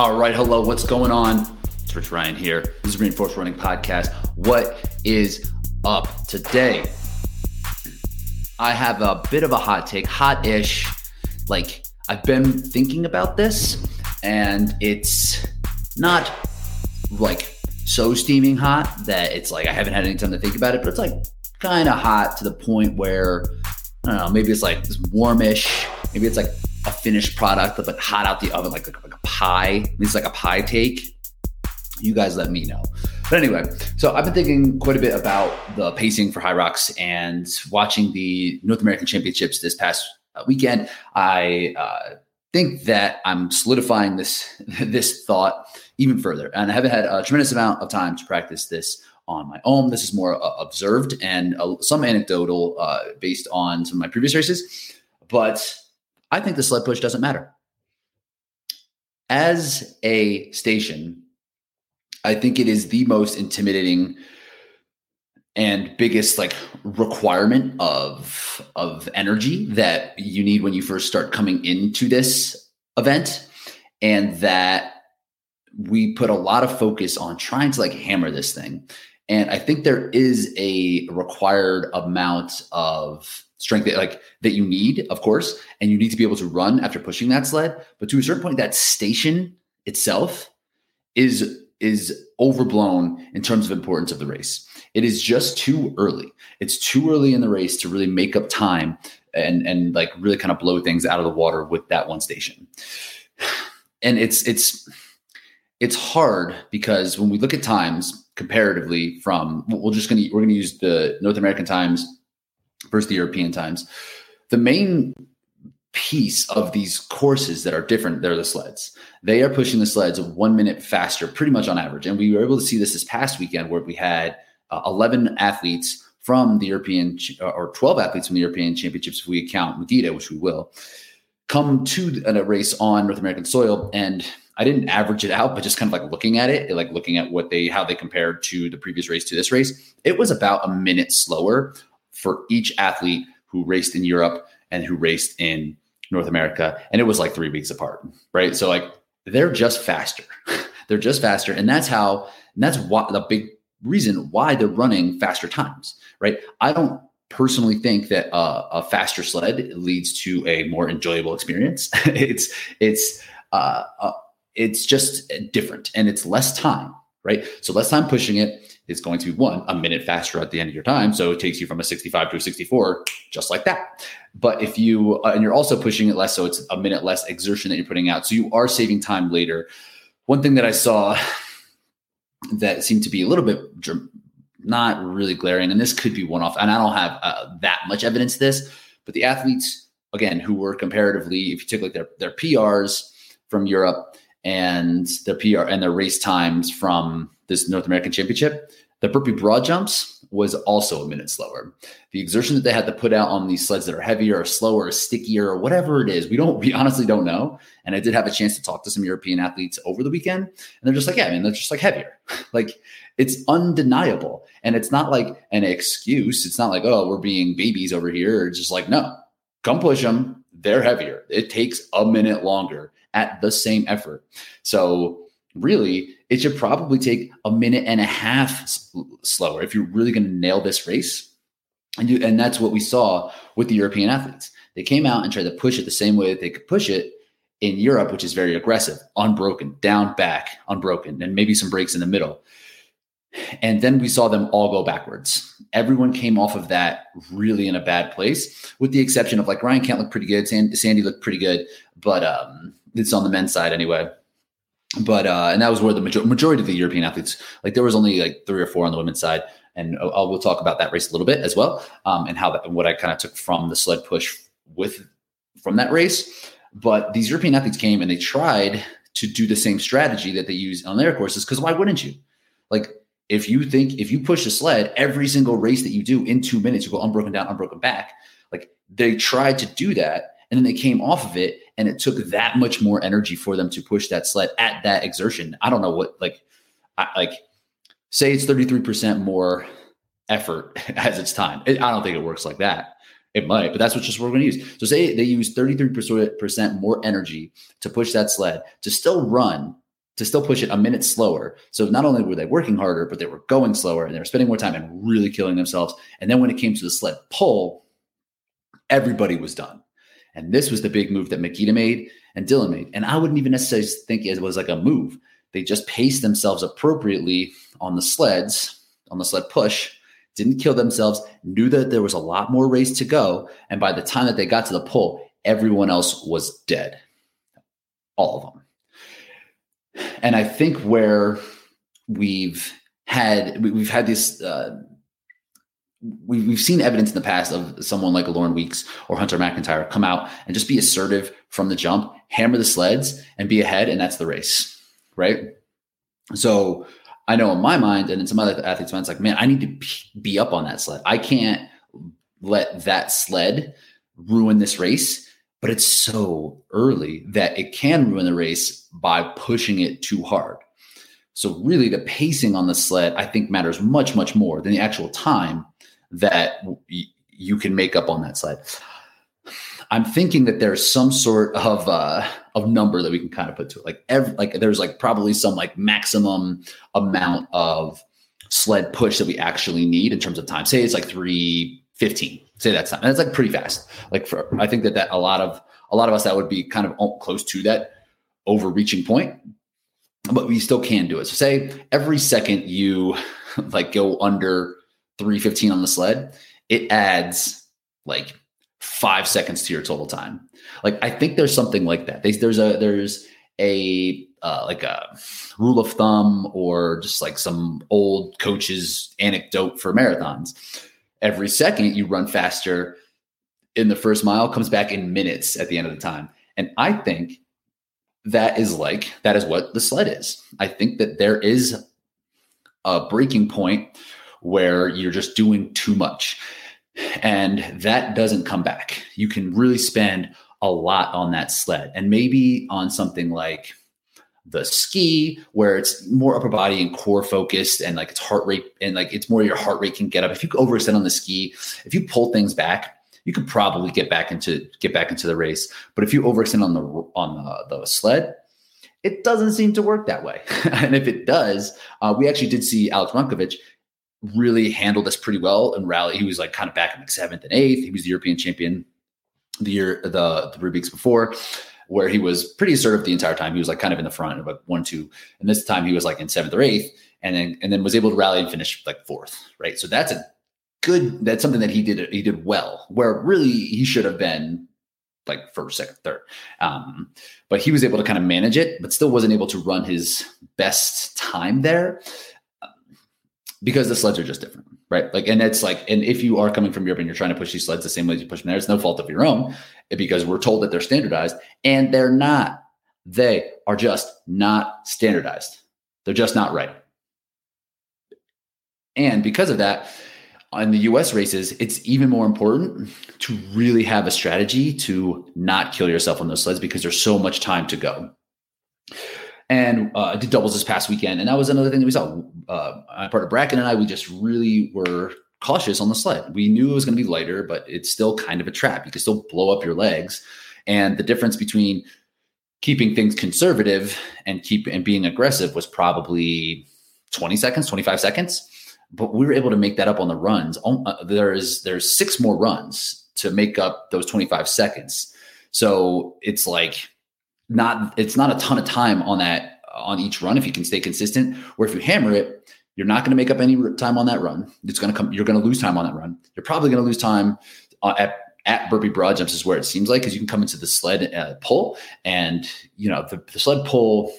All right, hello, what's going on? It's Rich Ryan here. This is Reinforced Running Podcast. What is up today? I have a bit of a hot take, hot ish. Like, I've been thinking about this, and it's not like so steaming hot that it's like I haven't had any time to think about it, but it's like kind of hot to the point where I don't know, maybe it's like warmish, maybe it's like finished product, but hot out the oven, like, like, like a pie. It's like a pie take. You guys let me know. But anyway, so I've been thinking quite a bit about the pacing for Hyrox and watching the North American Championships this past uh, weekend. I uh, think that I'm solidifying this this thought even further, and I haven't had a tremendous amount of time to practice this on my own. This is more uh, observed and uh, some anecdotal uh, based on some of my previous races, but I think the sled push doesn't matter. As a station, I think it is the most intimidating and biggest like requirement of of energy that you need when you first start coming into this event and that we put a lot of focus on trying to like hammer this thing and i think there is a required amount of strength that like that you need of course and you need to be able to run after pushing that sled but to a certain point that station itself is is overblown in terms of importance of the race. It is just too early. It's too early in the race to really make up time and and like really kind of blow things out of the water with that one station. And it's it's it's hard because when we look at times comparatively from we're just gonna we're gonna use the North American times versus the European times. The main piece of these courses that are different they're the sleds they are pushing the sleds one minute faster pretty much on average and we were able to see this this past weekend where we had uh, 11 athletes from the european uh, or 12 athletes from the european championships if we count Magida which we will come to a race on north american soil and i didn't average it out but just kind of like looking at it like looking at what they how they compared to the previous race to this race it was about a minute slower for each athlete who raced in europe and who raced in North America, and it was like three weeks apart, right? So like they're just faster. they're just faster, and that's how. And that's what the big reason why they're running faster times, right? I don't personally think that uh, a faster sled leads to a more enjoyable experience. it's it's uh, uh, it's just different, and it's less time, right? So less time pushing it is going to be one a minute faster at the end of your time. So it takes you from a 65 to a 64, just like that. But if you, uh, and you're also pushing it less, so it's a minute less exertion that you're putting out. So you are saving time later. One thing that I saw that seemed to be a little bit not really glaring, and this could be one off, and I don't have uh, that much evidence to this, but the athletes, again, who were comparatively, if you took like their, their PRs from Europe and their PR and their race times from this North American Championship, the burpee broad jumps was also a minute slower. The exertion that they had to put out on these sleds that are heavier or slower or stickier or whatever it is, we don't, we honestly don't know. And I did have a chance to talk to some European athletes over the weekend, and they're just like, yeah, I mean, they're just like heavier. like it's undeniable. And it's not like an excuse. It's not like, oh, we're being babies over here. It's just like, no, come push them. They're heavier. It takes a minute longer at the same effort. So really, it should probably take a minute and a half slower if you're really going to nail this race. And, you, and that's what we saw with the European athletes. They came out and tried to push it the same way that they could push it in Europe, which is very aggressive, unbroken, down, back, unbroken, and maybe some breaks in the middle. And then we saw them all go backwards. Everyone came off of that really in a bad place, with the exception of like Ryan Kent looked pretty good, Sandy looked pretty good, but um, it's on the men's side anyway but uh, and that was where the major- majority of the European athletes, like there was only like three or four on the women's side, and I'll, uh, uh, we'll talk about that race a little bit as well, um, and how that what I kind of took from the sled push with from that race. But these European athletes came and they tried to do the same strategy that they use on their courses because why wouldn't you? Like if you think if you push a sled every single race that you do in two minutes, you go unbroken down, unbroken back. Like they tried to do that, and then they came off of it and it took that much more energy for them to push that sled at that exertion. I don't know what like I, like say it's 33% more effort as its time. It, I don't think it works like that. It might, but that's what just what we're going to use. So say they use 33% more energy to push that sled to still run to still push it a minute slower. So not only were they working harder, but they were going slower and they were spending more time and really killing themselves. And then when it came to the sled pull, everybody was done. And this was the big move that Magida made and Dylan made. And I wouldn't even necessarily think it was like a move. They just paced themselves appropriately on the sleds, on the sled push, didn't kill themselves, knew that there was a lot more race to go. And by the time that they got to the pull, everyone else was dead. All of them. And I think where we've had we've had this uh, we've, we've seen evidence in the past of someone like Lauren Weeks or Hunter McIntyre come out and just be assertive from the jump, hammer the sleds, and be ahead, and that's the race, right? So I know in my mind and in some other athletes' minds, like, man, I need to be up on that sled. I can't let that sled ruin this race. But it's so early that it can ruin the race by pushing it too hard. So really, the pacing on the sled, I think, matters much, much more than the actual time that you can make up on that sled. I'm thinking that there's some sort of uh, of number that we can kind of put to it. Like every like there's like probably some like maximum amount of sled push that we actually need in terms of time. Say it's like 315. Say that's time. And it's like pretty fast. Like for I think that that a lot of a lot of us that would be kind of close to that overreaching point. But we still can do it. So say every second you like go under 315 on the sled, it adds like five seconds to your total time. Like I think there's something like that. There's a there's a uh, like a rule of thumb or just like some old coach's anecdote for marathons. Every second you run faster in the first mile comes back in minutes at the end of the time. And I think that is like that is what the sled is. I think that there is a breaking point where you're just doing too much. And that doesn't come back. You can really spend a lot on that sled and maybe on something like the ski where it's more upper body and core focused and like it's heart rate and like it's more your heart rate can get up if you overextend on the ski if you pull things back you could probably get back into get back into the race but if you overextend on the on the, the sled it doesn't seem to work that way and if it does uh, we actually did see alex Rankovic really handled this pretty well and rally. He was like kind of back in like seventh and eighth. He was the European champion the year the three weeks before, where he was pretty assertive the entire time. He was like kind of in the front of like one, two, and this time he was like in seventh or eighth, and then and then was able to rally and finish like fourth. Right, so that's a good. That's something that he did. He did well. Where really he should have been like first, second, third. Um, but he was able to kind of manage it, but still wasn't able to run his best time there because the sleds are just different, right? Like, and it's like, and if you are coming from Europe and you're trying to push these sleds the same way as you push them there, it's no fault of your own because we're told that they're standardized and they're not. They are just not standardized. They're just not right. And because of that, in the US races, it's even more important to really have a strategy to not kill yourself on those sleds because there's so much time to go and uh, did doubles this past weekend. And that was another thing that we saw. Uh, part of Bracken and I, we just really were cautious on the sled. We knew it was going to be lighter, but it's still kind of a trap. You can still blow up your legs. And the difference between keeping things conservative and keep and being aggressive was probably 20 seconds, 25 seconds. But we were able to make that up on the runs. Uh, there's there's six more runs to make up those 25 seconds. So it's like not it's not a ton of time on that on each run if you can stay consistent. Or if you hammer it, you're not going to make up any time on that run. It's going to come. You're going to lose time on that run. You're probably going to lose time uh, at at burpee broad jumps is where it seems like because you can come into the sled uh, pull and you know the, the sled pull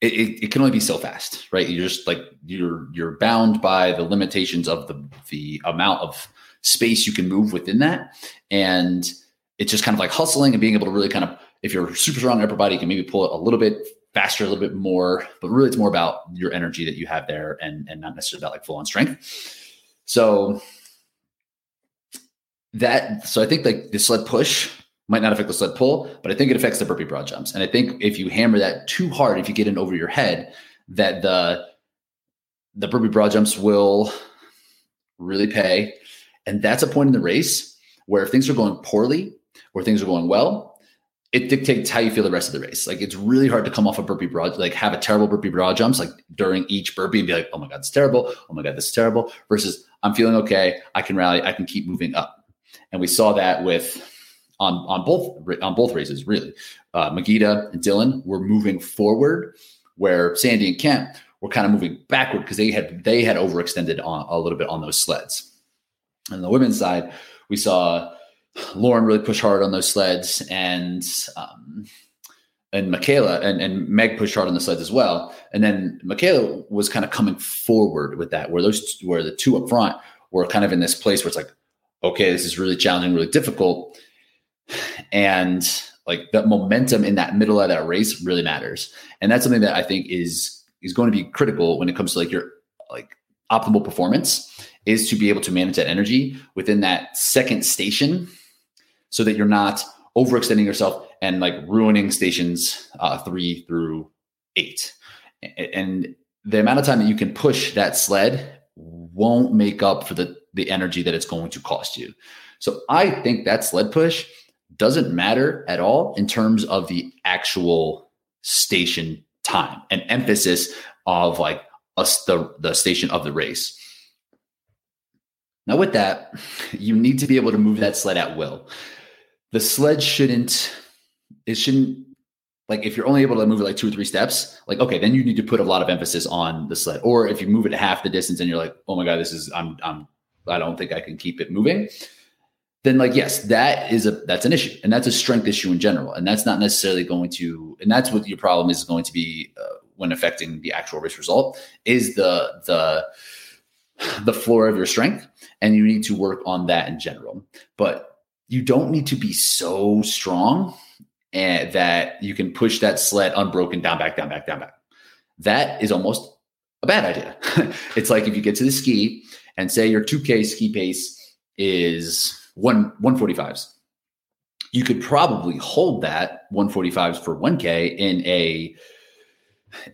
it, it, it, can only be so fast right you're just like you're you're bound by the limitations of the the amount of space you can move within that and it's just kind of like hustling and being able to really kind of if you're super strong in upper body, you can maybe pull it a little bit faster, a little bit more, but really it's more about your energy that you have there and, and not necessarily about like full on strength. So that, so I think like the sled push might not affect the sled pull, but I think it affects the burpee broad jumps. And I think if you hammer that too hard, if you get in over your head, that the, the burpee broad jumps will really pay. And that's a point in the race where if things are going poorly, where things are going well, it dictates how you feel the rest of the race. Like it's really hard to come off a burpee broad, like have a terrible burpee broad jumps like during each burpee and be like, oh my God, it's terrible. Oh my God, this is terrible. Versus I'm feeling okay. I can rally. I can keep moving up. And we saw that with on on both on both races, really. Uh, Magida and Dylan were moving forward, where Sandy and Kent were kind of moving backward because they had they had overextended on a little bit on those sleds. And on the women's side, we saw Lauren really pushed hard on those sleds, and um, and Michaela and, and Meg pushed hard on the sleds as well. And then Michaela was kind of coming forward with that, where those where the two up front were kind of in this place where it's like, okay, this is really challenging, really difficult, and like the momentum in that middle of that race really matters, and that's something that I think is is going to be critical when it comes to like your like optimal performance is to be able to manage that energy within that second station so that you're not overextending yourself and like ruining stations uh, three through eight. And the amount of time that you can push that sled won't make up for the, the energy that it's going to cost you. So I think that sled push doesn't matter at all in terms of the actual station time and emphasis of like us the, the station of the race. Now, with that, you need to be able to move that sled at will the sled shouldn't it shouldn't like if you're only able to move it like two or three steps like okay then you need to put a lot of emphasis on the sled. Or if you move it half the distance and you're like oh my god this is i'm i'm i don't think i can keep it moving then like yes that is a that's an issue. And that's a strength issue in general. And that's not necessarily going to and that's what your problem is going to be uh, when affecting the actual race result is the the the floor of your strength. And you need to work on that in general. But you don't need to be so strong and that you can push that sled unbroken down, back, down, back, down, back. That is almost a bad idea. it's like if you get to the ski and say your 2K ski pace is one 145s, you could probably hold that 145s for 1K in a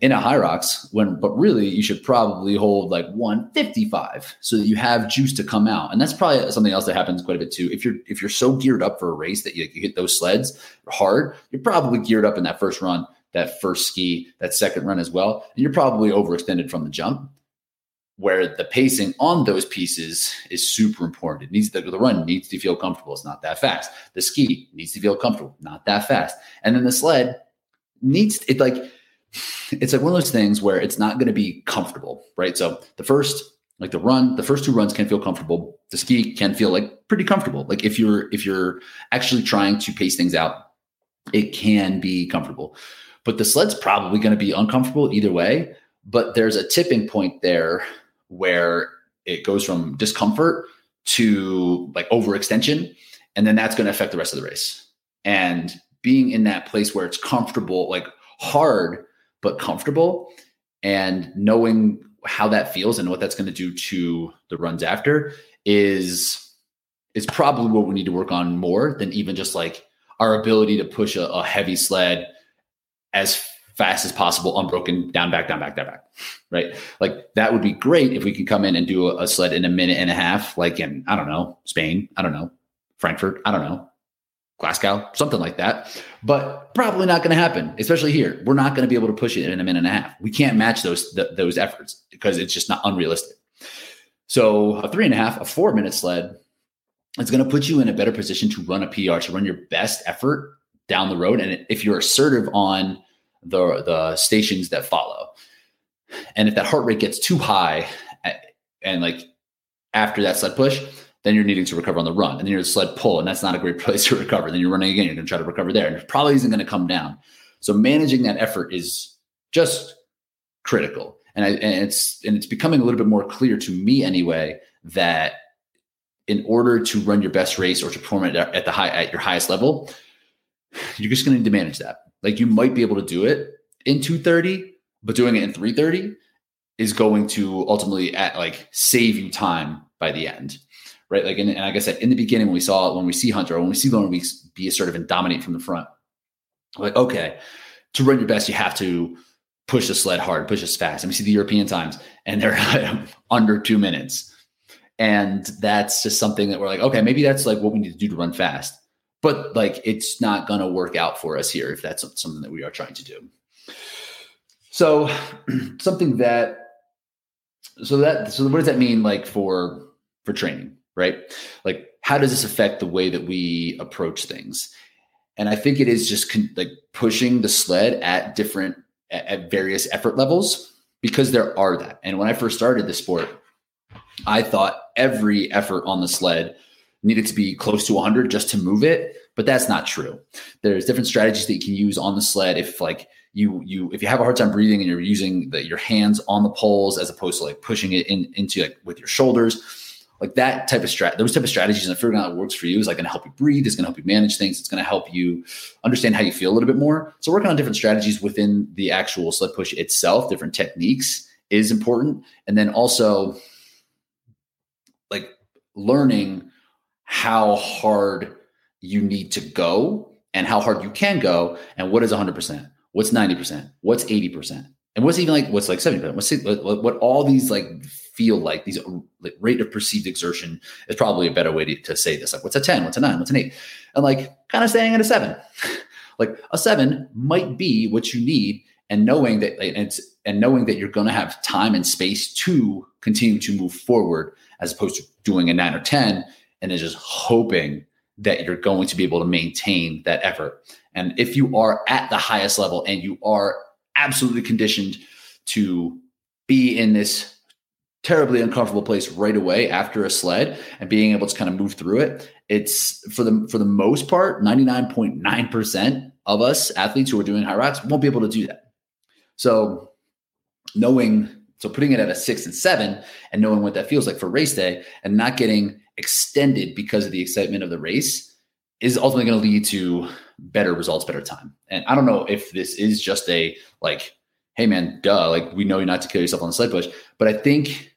in a Hyrox when but really you should probably hold like 155 so that you have juice to come out and that's probably something else that happens quite a bit too if you're if you're so geared up for a race that you, you hit those sleds hard you're probably geared up in that first run that first ski that second run as well and you're probably overextended from the jump where the pacing on those pieces is super important. It needs the, the run needs to feel comfortable. It's not that fast. The ski needs to feel comfortable, not that fast. And then the sled needs it like it's like one of those things where it's not going to be comfortable, right? So the first, like the run, the first two runs can feel comfortable. The ski can feel like pretty comfortable. Like if you're if you're actually trying to pace things out, it can be comfortable. But the sled's probably going to be uncomfortable either way. But there's a tipping point there where it goes from discomfort to like overextension, and then that's going to affect the rest of the race. And being in that place where it's comfortable, like hard but comfortable and knowing how that feels and what that's going to do to the runs after is is probably what we need to work on more than even just like our ability to push a, a heavy sled as fast as possible, unbroken, down, back, down, back, down, back. Right. Like that would be great if we could come in and do a, a sled in a minute and a half, like in, I don't know, Spain, I don't know, Frankfurt, I don't know, Glasgow, something like that. But probably not going to happen, especially here. We're not going to be able to push it in a minute and a half. We can't match those th- those efforts because it's just not unrealistic. So a three and a half, a four minute sled, it's going to put you in a better position to run a PR, to run your best effort down the road. And if you're assertive on the the stations that follow, and if that heart rate gets too high, and like after that sled push, then you're needing to recover on the run, and then you're the sled pull, and that's not a great place to recover. Then you're running again, you're going to try to recover there, and it probably isn't going to come down. So managing that effort is just critical, and, I, and it's and it's becoming a little bit more clear to me anyway that in order to run your best race or to perform at, at the high at your highest level, you're just going to need to manage that. Like you might be able to do it in 230, but doing it in 330 is going to ultimately at like save you time by the end right? Like, and, and like I said, in the beginning, when we saw when we see Hunter, when we see Lauren Weeks be assertive and dominate from the front, like, okay, to run your best, you have to push the sled hard, push us fast. And we see the European times, and they're under two minutes. And that's just something that we're like, okay, maybe that's like what we need to do to run fast. but like it's not going to work out for us here if that's something that we are trying to do. So something that so that so what does that mean like for for training, right? Like how does this affect the way that we approach things? And I think it is just con- like pushing the sled at different at, at various effort levels because there are that. And when I first started the sport, I thought every effort on the sled needed to be close to 100 just to move it, but that's not true. There's different strategies that you can use on the sled if like you you if you have a hard time breathing and you're using the, your hands on the poles as opposed to like pushing it in into like with your shoulders like that type of strat those type of strategies and figuring out what works for you is like going to help you breathe it's going to help you manage things it's going to help you understand how you feel a little bit more. So working on different strategies within the actual sled push itself different techniques is important. And then also like learning how hard you need to go and how hard you can go and what is 100% what's 90% what's 80% and what's even like what's like 70% what's what, what all these like feel like these like rate of perceived exertion is probably a better way to, to say this. Like what's a 10 what's a 9 what's an 8 and like kind of staying at a 7 like a 7 might be what you need and knowing that and it's and knowing that you're going to have time and space to continue to move forward as opposed to doing a 9 or 10 and then just hoping that you're going to be able to maintain that effort. And if you are at the highest level and you are absolutely conditioned to be in this terribly uncomfortable place right away after a sled and being able to kind of move through it, it's for the for the most part, 99.9% of us athletes who are doing Hyrox won't be able to do that. So knowing so putting it at a six and seven and knowing what that feels like for race day and not getting extended because of the excitement of the race is ultimately going to lead to better results, better time. And I don't know if this is just a like, hey man, duh, like we know you're not to kill yourself on the sled push, but I think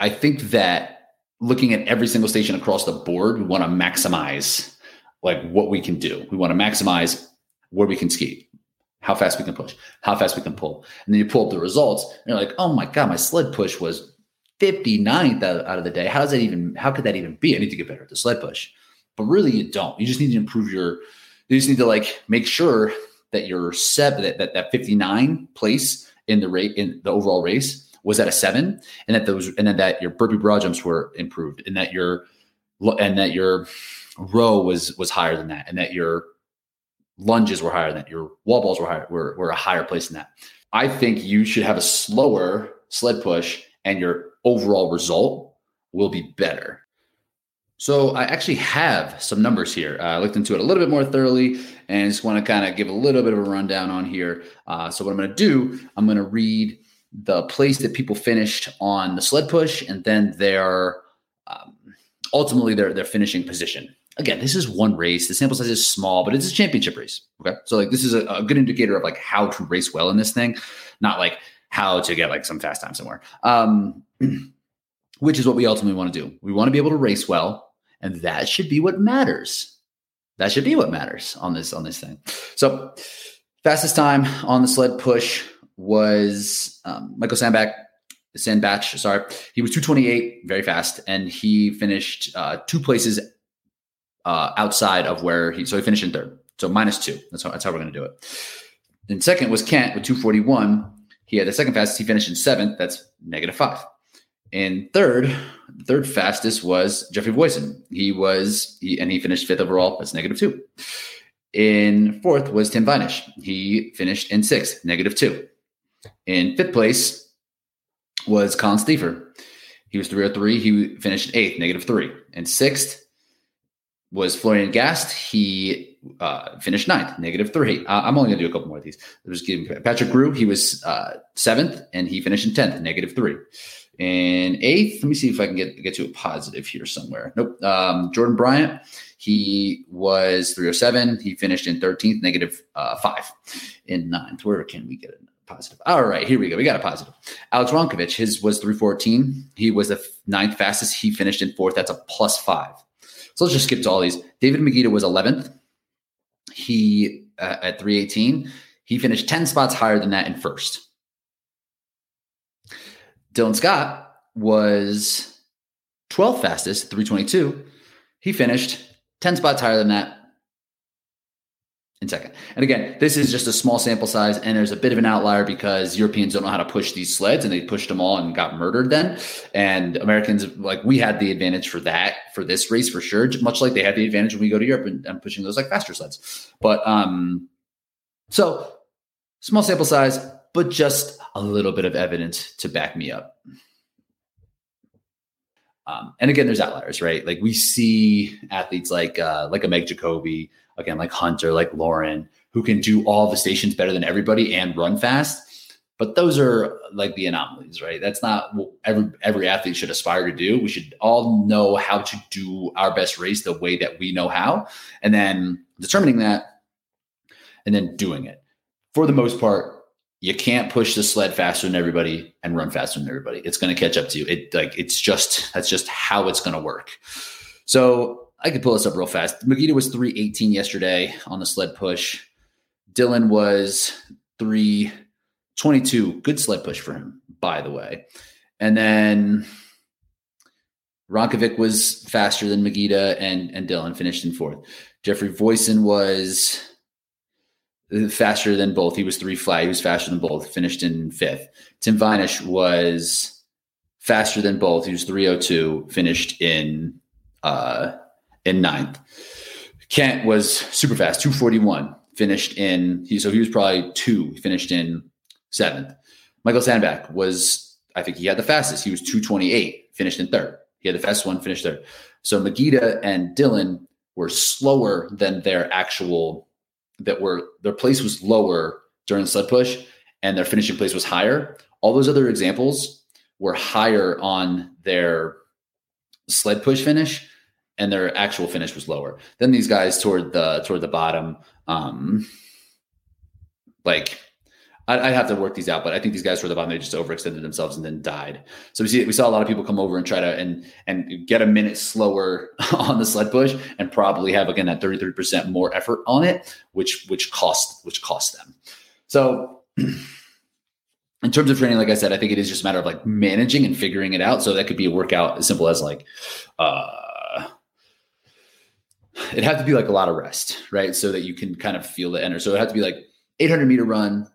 I think that looking at every single station across the board, we want to maximize like what we can do. We want to maximize where we can ski, how fast we can push, how fast we can pull. And then you pull up the results and you're like, oh my God, my sled push was 59th out of the day. How does that even, how could that even be? I need to get better at the sled push. But really, you don't. You just need to improve your, you just need to like make sure that your seven, that, that, that 59 place in the rate, in the overall race was at a seven and that those, and then that your burpee broad jumps were improved and that your, and that your row was, was higher than that and that your lunges were higher than that. Your wall balls were higher, were, were a higher place than that. I think you should have a slower sled push and your overall result will be better. So I actually have some numbers here. Uh, I looked into it a little bit more thoroughly and just want to kind of give a little bit of a rundown on here. Uh, so what I'm going to do, I'm going to read the place that people finished on the sled push and then their um, ultimately their their finishing position. Again, this is one race. The sample size is small, but it's a championship race. Okay, so like this is a, a good indicator of like how to race well in this thing, not like how to get like some fast time somewhere. Um, which is what we ultimately want to do. We want to be able to race well, and that should be what matters. That should be what matters on this on this thing. So, fastest time on the sled push was um, Michael Sandbach. Sandbach, sorry, he was 228, very fast, and he finished uh, two places uh, outside of where he. So he finished in third, so minus two. That's how that's how we're going to do it. And second was Kent with 241. He had the second fastest. He finished in seventh. That's negative five. And third, third fastest was Jeffrey Voisin. He was, he, and he finished fifth overall. That's negative two. In fourth was Tim Wenisch. He finished in sixth, negative two. In fifth place was Colin Stiefer. He was 303. He finished eighth, negative three. And sixth was Florian Gast. He uh, finished ninth, negative three. Uh, I'm only going to do a couple more of these. Give Patrick Grew. He was uh, seventh, and he finished in tenth, negative three. In eighth, let me see if I can get get to a positive here somewhere. Nope. Um, Jordan Bryant, he was 307. He finished in 13th, negative, uh, five. In ninth, where can we get a positive? All right, here we go. We got a positive. Alex Ronkovich, his was 314. He was the ninth fastest. He finished in fourth. That's a plus five. So let's just skip to all these. David Magida was 11th. He uh, at 318. He finished 10 spots higher than that in first. Dylan Scott was 12th fastest, 322. He finished 10 spots higher than that in second. And again, this is just a small sample size, and there's a bit of an outlier because Europeans don't know how to push these sleds, and they pushed them all and got murdered then. And Americans, like we had the advantage for that for this race for sure, much like they had the advantage when we go to Europe and, and pushing those like faster sleds. But um, so small sample size, but just a little bit of evidence to back me up. Um, and again, there's outliers, right? Like we see athletes like uh, like a Meg Jacoby, again, like Hunter, like Lauren, who can do all the stations better than everybody and run fast. But those are like the anomalies, right? That's not what every every athlete should aspire to do. We should all know how to do our best race the way that we know how, and then determining that, and then doing it. For the most part, you can't push the sled faster than everybody and run faster than everybody. It's going to catch up to you. It like it's just that's just how it's going to work. So I could pull this up real fast. Magida was 318 yesterday on the sled push. Dylan was 322. Good sled push for him, by the way. And then Ronkovic was faster than Magida and, and Dylan finished in fourth. Jeffrey Voisin was faster than both. He was three flat. He was faster than both, finished in fifth. Tim Wenisch was faster than both. He was 302, finished in uh, in ninth. Kent was super fast, 241, finished in, he, so he was probably two, he finished in seventh. Michael Sandbach was, I think he had the fastest. He was 228, finished in third. He had the fastest one, finished third. So Magida and Dylan were slower than their actual, that were, their place was lower during sled push and their finishing place was higher. All those other examples were higher on their sled push finish and their actual finish was lower. Then these guys toward the toward the bottom, um, like I, have to work these out, but I think these guys toward the bottom they just overextended themselves and then died. So we see we saw a lot of people come over and try to and and get a minute slower on the sled push and probably have again that thirty three percent more effort on it, which which cost which cost them. So. in terms of training, like I said, I think it is just a matter of like managing and figuring it out. So that could be a workout as simple as like, uh, it had to be like a lot of rest, right? So that you can kind of feel the energy. So it had to be like 800 meter run,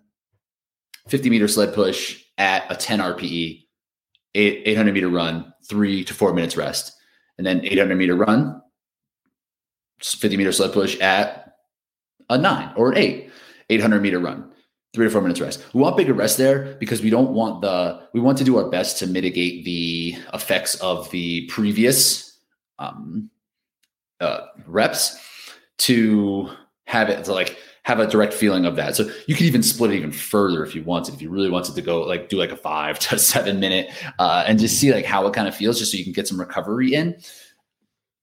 50 meter sled push at a 10 RPE, eight, 800 meter run, three to four minutes rest, and then 800 meter run, 50 meter sled push at a nine or an eight, 800 meter run, three to four minutes rest. We want bigger rest there because we don't want the, we want to do our best to mitigate the effects of the previous um, uh, reps to have it to like have a direct feeling of that. So you can even split it even further if you wanted, if you really wanted to go like do like a five to seven minute uh, and just see like how it kind of feels, just so you can get some recovery in.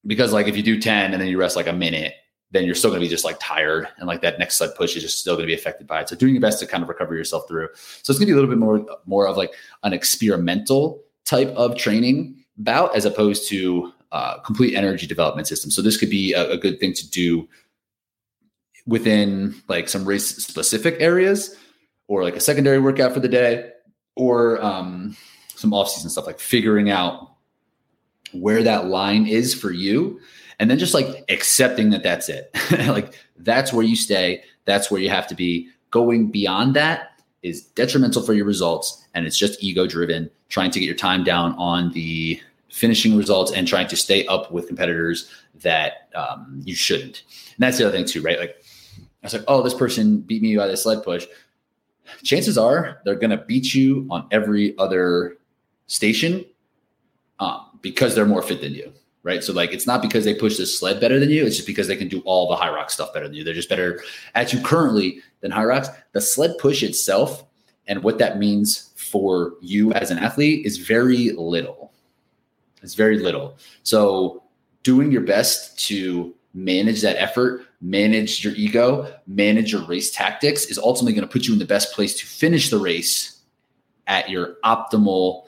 Because like if you do 10 and then you rest like a minute, then you're still going to be just like tired and like that next sled push is just still going to be affected by it. So doing your best to kind of recover yourself through. So it's going to be a little bit more more of like an experimental type of training bout as opposed to uh, complete energy development system. So this could be a, a good thing to do within like some race specific areas or like a secondary workout for the day or um, some off-season stuff like figuring out where that line is for you and then just like accepting that that's it like that's where you stay that's where you have to be going beyond that is detrimental for your results and it's just ego driven trying to get your time down on the finishing results and trying to stay up with competitors that um, you shouldn't. And that's the other thing too, right? Like I was like, oh, this person beat me by the sled push. Chances are they're going to beat you on every other station um, because they're more fit than you, right? So like, it's not because they push the sled better than you. It's just because they can do all the Hyrox stuff better than you. They're just better at you currently than Hyrox. The sled push itself and what that means for you as an athlete is very little it's very little. So doing your best to manage that effort, manage your ego, manage your race tactics is ultimately going to put you in the best place to finish the race at your optimal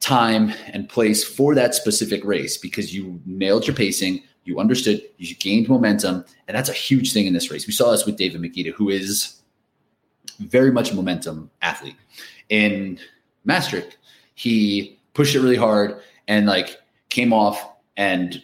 time and place for that specific race because you nailed your pacing, you understood, you gained momentum, and that's a huge thing in this race. We saw this with David Magida, who is very much a momentum athlete. In Maastricht, he pushed it really hard and like came off and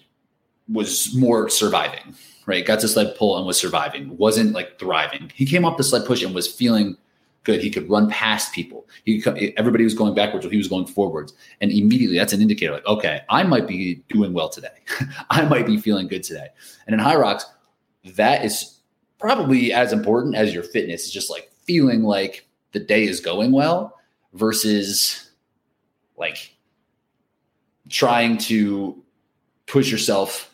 was more surviving, right? Got to sled pull and was surviving, wasn't like thriving. He came off the sled push and was feeling good. He could run past people. He everybody was going backwards, he was going forwards, and immediately that's an indicator. Like, okay, I might be doing well today. I might be feeling good today. And in Hyrox, that is probably as important as your fitness. Is just like feeling like the day is going well versus like trying to push yourself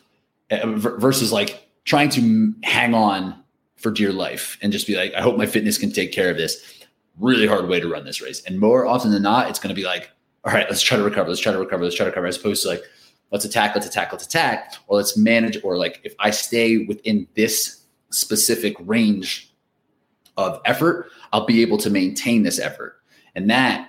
Uh, versus like trying to hang on for dear life and just be like, I hope my fitness can take care of this really hard way to run this race. And more often than not, it's going to be like, all right, let's try to recover, let's try to recover, let's try to recover, as opposed to like, let's attack, let's attack, let's attack, or let's manage, or like if I stay within this specific range of effort, I'll be able to maintain this effort. And that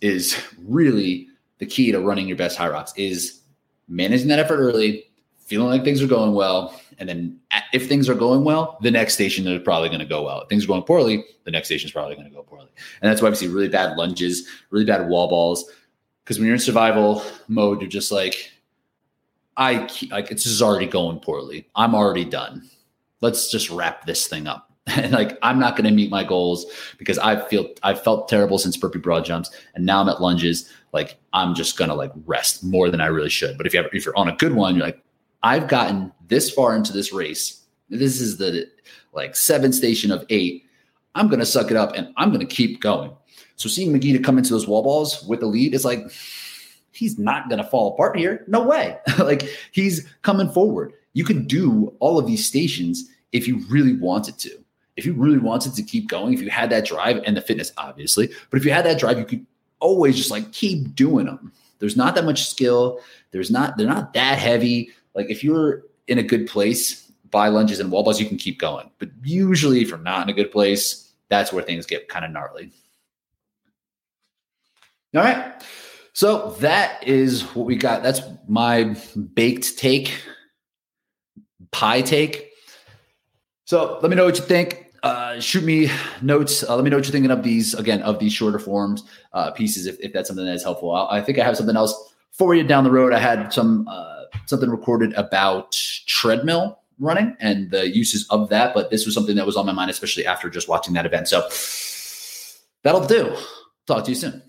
is really the key to running your best Hyrox is managing that effort early, feeling like things are going well, and then if things are going well, the next station is probably going to go well. If things are going poorly, the next station is probably going to go poorly. And that's why we see really bad lunges, really bad wall balls. Because when you're in survival mode, you're just like, I like it's just already going poorly. I'm already done. Let's just wrap this thing up. And like I'm not going to meet my goals because I feel I felt terrible since burpee broad jumps, and now I'm at lunges. Like I'm just gonna like rest more than I really should. But if you have, if you're on a good one, you're like, I've gotten this far into this race. This is the like seventh station of eight. I'm going to suck it up and I'm going to keep going. So seeing Magida come into those wall balls with the lead is like, he's not going to fall apart here. No way. like he's coming forward. You can do all of these stations if you really wanted to. If you really wanted to keep going, if you had that drive and the fitness, obviously, but if you had that drive, you could always just like keep doing them. There's not that much skill. There's not, they're not that heavy. Like if you're in a good place by lunges and wall balls, you can keep going. But usually, if you're not in a good place, that's where things get kind of gnarly. All right. So that is what we got. That's my baked take, pie take. So let me know what you think. Uh, shoot me notes. Uh, let me know what you're thinking of these again of these shorter forms uh, pieces. If, if that's something that's helpful, I, I think I have something else for you down the road. I had some uh, something recorded about treadmill running and the uses of that, but this was something that was on my mind, especially after just watching that event. So that'll do. Talk to you soon.